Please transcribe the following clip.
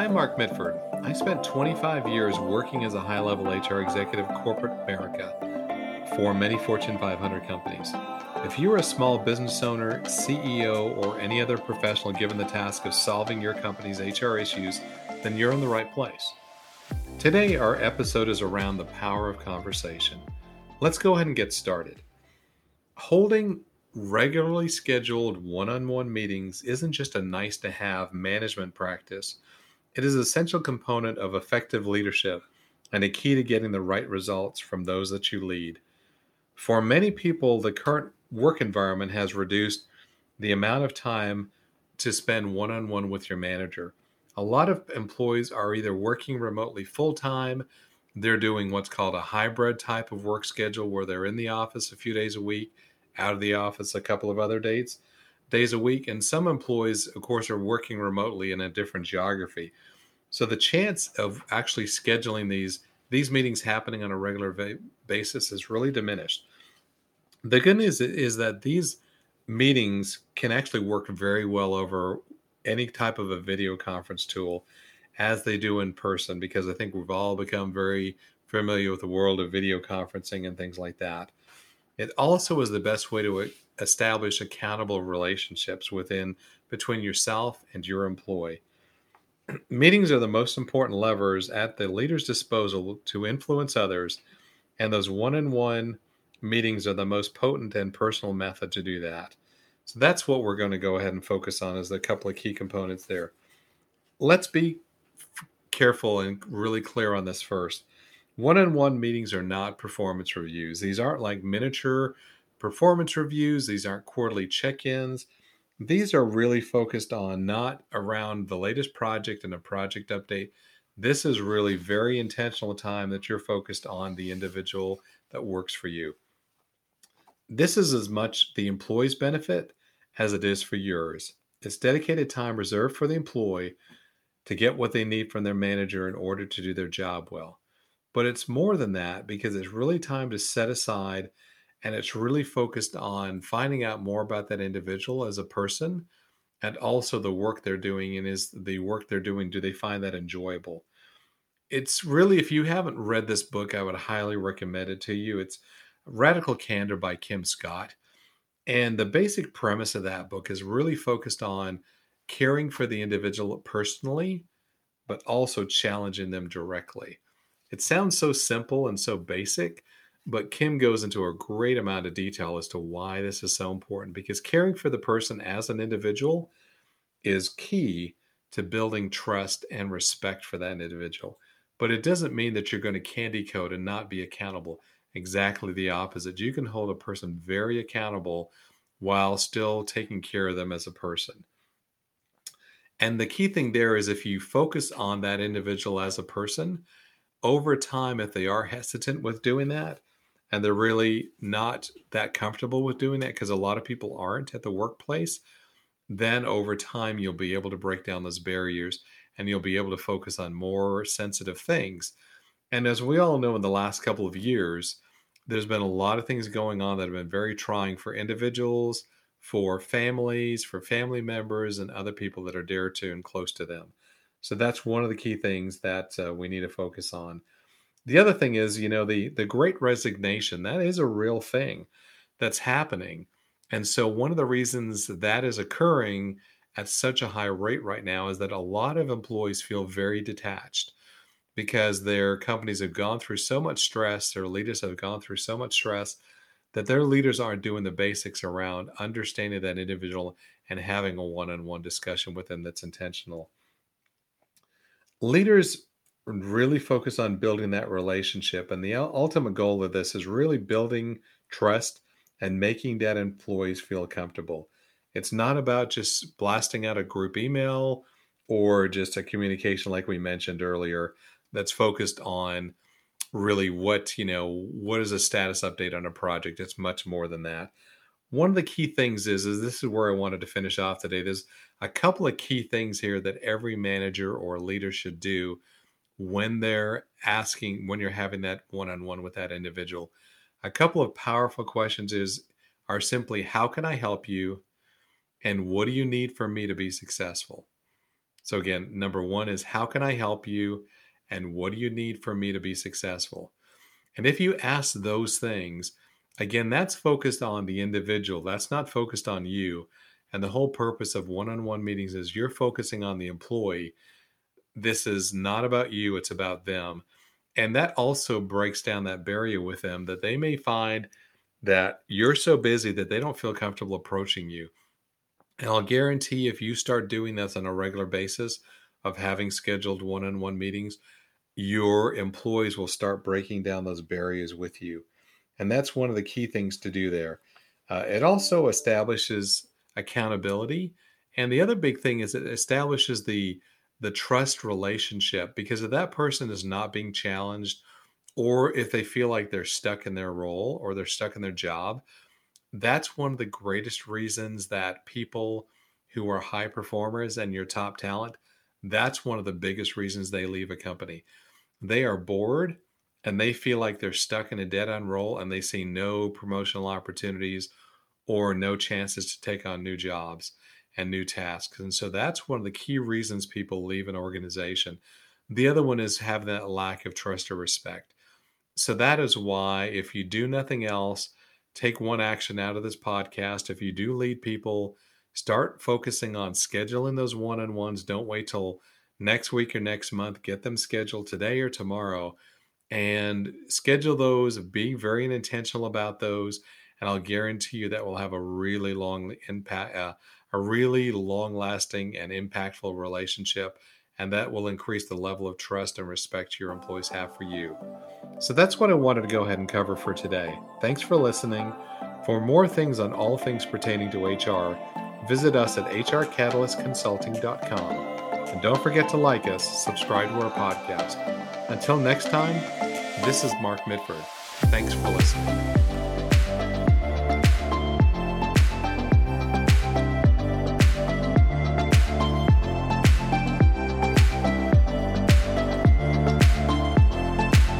I'm Mark Mitford. I spent 25 years working as a high level HR executive corporate America for many Fortune 500 companies. If you're a small business owner, CEO, or any other professional given the task of solving your company's HR issues, then you're in the right place. Today, our episode is around the power of conversation. Let's go ahead and get started. Holding regularly scheduled one on one meetings isn't just a nice to have management practice, it is an essential component of effective leadership and a key to getting the right results from those that you lead. For many people, the current work environment has reduced the amount of time to spend one on one with your manager. A lot of employees are either working remotely full time, they're doing what's called a hybrid type of work schedule where they're in the office a few days a week, out of the office a couple of other dates days a week and some employees of course are working remotely in a different geography so the chance of actually scheduling these these meetings happening on a regular va- basis is really diminished the good news is that these meetings can actually work very well over any type of a video conference tool as they do in person because I think we've all become very familiar with the world of video conferencing and things like that. It also is the best way to establish accountable relationships within between yourself and your employee. Meetings are the most important levers at the leader's disposal to influence others, and those one-on-one meetings are the most potent and personal method to do that. So that's what we're going to go ahead and focus on as a couple of key components there. Let's be careful and really clear on this first. One on one meetings are not performance reviews. These aren't like miniature performance reviews, these aren't quarterly check ins. These are really focused on not around the latest project and a project update. This is really very intentional time that you're focused on the individual that works for you this is as much the employee's benefit as it is for yours. It's dedicated time reserved for the employee to get what they need from their manager in order to do their job well. But it's more than that because it's really time to set aside and it's really focused on finding out more about that individual as a person and also the work they're doing and is the work they're doing do they find that enjoyable it's really if you haven't read this book i would highly recommend it to you it's Radical Candor by Kim Scott. And the basic premise of that book is really focused on caring for the individual personally, but also challenging them directly. It sounds so simple and so basic, but Kim goes into a great amount of detail as to why this is so important because caring for the person as an individual is key to building trust and respect for that individual. But it doesn't mean that you're going to candy coat and not be accountable exactly the opposite. You can hold a person very accountable while still taking care of them as a person. And the key thing there is if you focus on that individual as a person, over time, if they are hesitant with doing that, and they're really not that comfortable with doing that, because a lot of people aren't at the workplace, then over time, you'll be able to break down those barriers and you'll be able to focus on more sensitive things and as we all know, in the last couple of years, there's been a lot of things going on that have been very trying for individuals, for families, for family members, and other people that are dear to and close to them. So that's one of the key things that uh, we need to focus on. The other thing is, you know, the the Great Resignation. That is a real thing that's happening, and so one of the reasons that is occurring at such a high rate right now is that a lot of employees feel very detached because their companies have gone through so much stress, their leaders have gone through so much stress that their leaders aren't doing the basics around understanding that individual and having a one on one discussion with them that's intentional. Leaders really focus on building that relationship. And the ultimate goal of this is really building trust and making that employees feel comfortable. It's not about just blasting out a group email or just a communication like we mentioned earlier that's focused on really what you know what is a status update on a project it's much more than that one of the key things is is this is where i wanted to finish off today there's a couple of key things here that every manager or leader should do when they're asking when you're having that one-on-one with that individual a couple of powerful questions is are simply how can i help you and what do you need for me to be successful So, again, number one is how can I help you? And what do you need for me to be successful? And if you ask those things, again, that's focused on the individual, that's not focused on you. And the whole purpose of one on one meetings is you're focusing on the employee. This is not about you, it's about them. And that also breaks down that barrier with them that they may find that you're so busy that they don't feel comfortable approaching you. And I'll guarantee if you start doing this on a regular basis of having scheduled one on one meetings, your employees will start breaking down those barriers with you. And that's one of the key things to do there. Uh, it also establishes accountability. And the other big thing is it establishes the the trust relationship because if that person is not being challenged or if they feel like they're stuck in their role or they're stuck in their job, that's one of the greatest reasons that people who are high performers and your top talent, that's one of the biggest reasons they leave a company. They are bored and they feel like they're stuck in a dead end role and they see no promotional opportunities or no chances to take on new jobs and new tasks. And so that's one of the key reasons people leave an organization. The other one is have that lack of trust or respect. So that is why, if you do nothing else, take one action out of this podcast. If you do lead people, start focusing on scheduling those one on ones. Don't wait till next week or next month. Get them scheduled today or tomorrow and schedule those. Be very intentional about those. And I'll guarantee you that will have a really long impact, uh, a really long lasting and impactful relationship. And that will increase the level of trust and respect your employees have for you. So that's what I wanted to go ahead and cover for today. Thanks for listening. For more things on all things pertaining to HR, visit us at hrcatalystconsulting.com. And don't forget to like us, subscribe to our podcast. Until next time, this is Mark Mitford. Thanks for listening.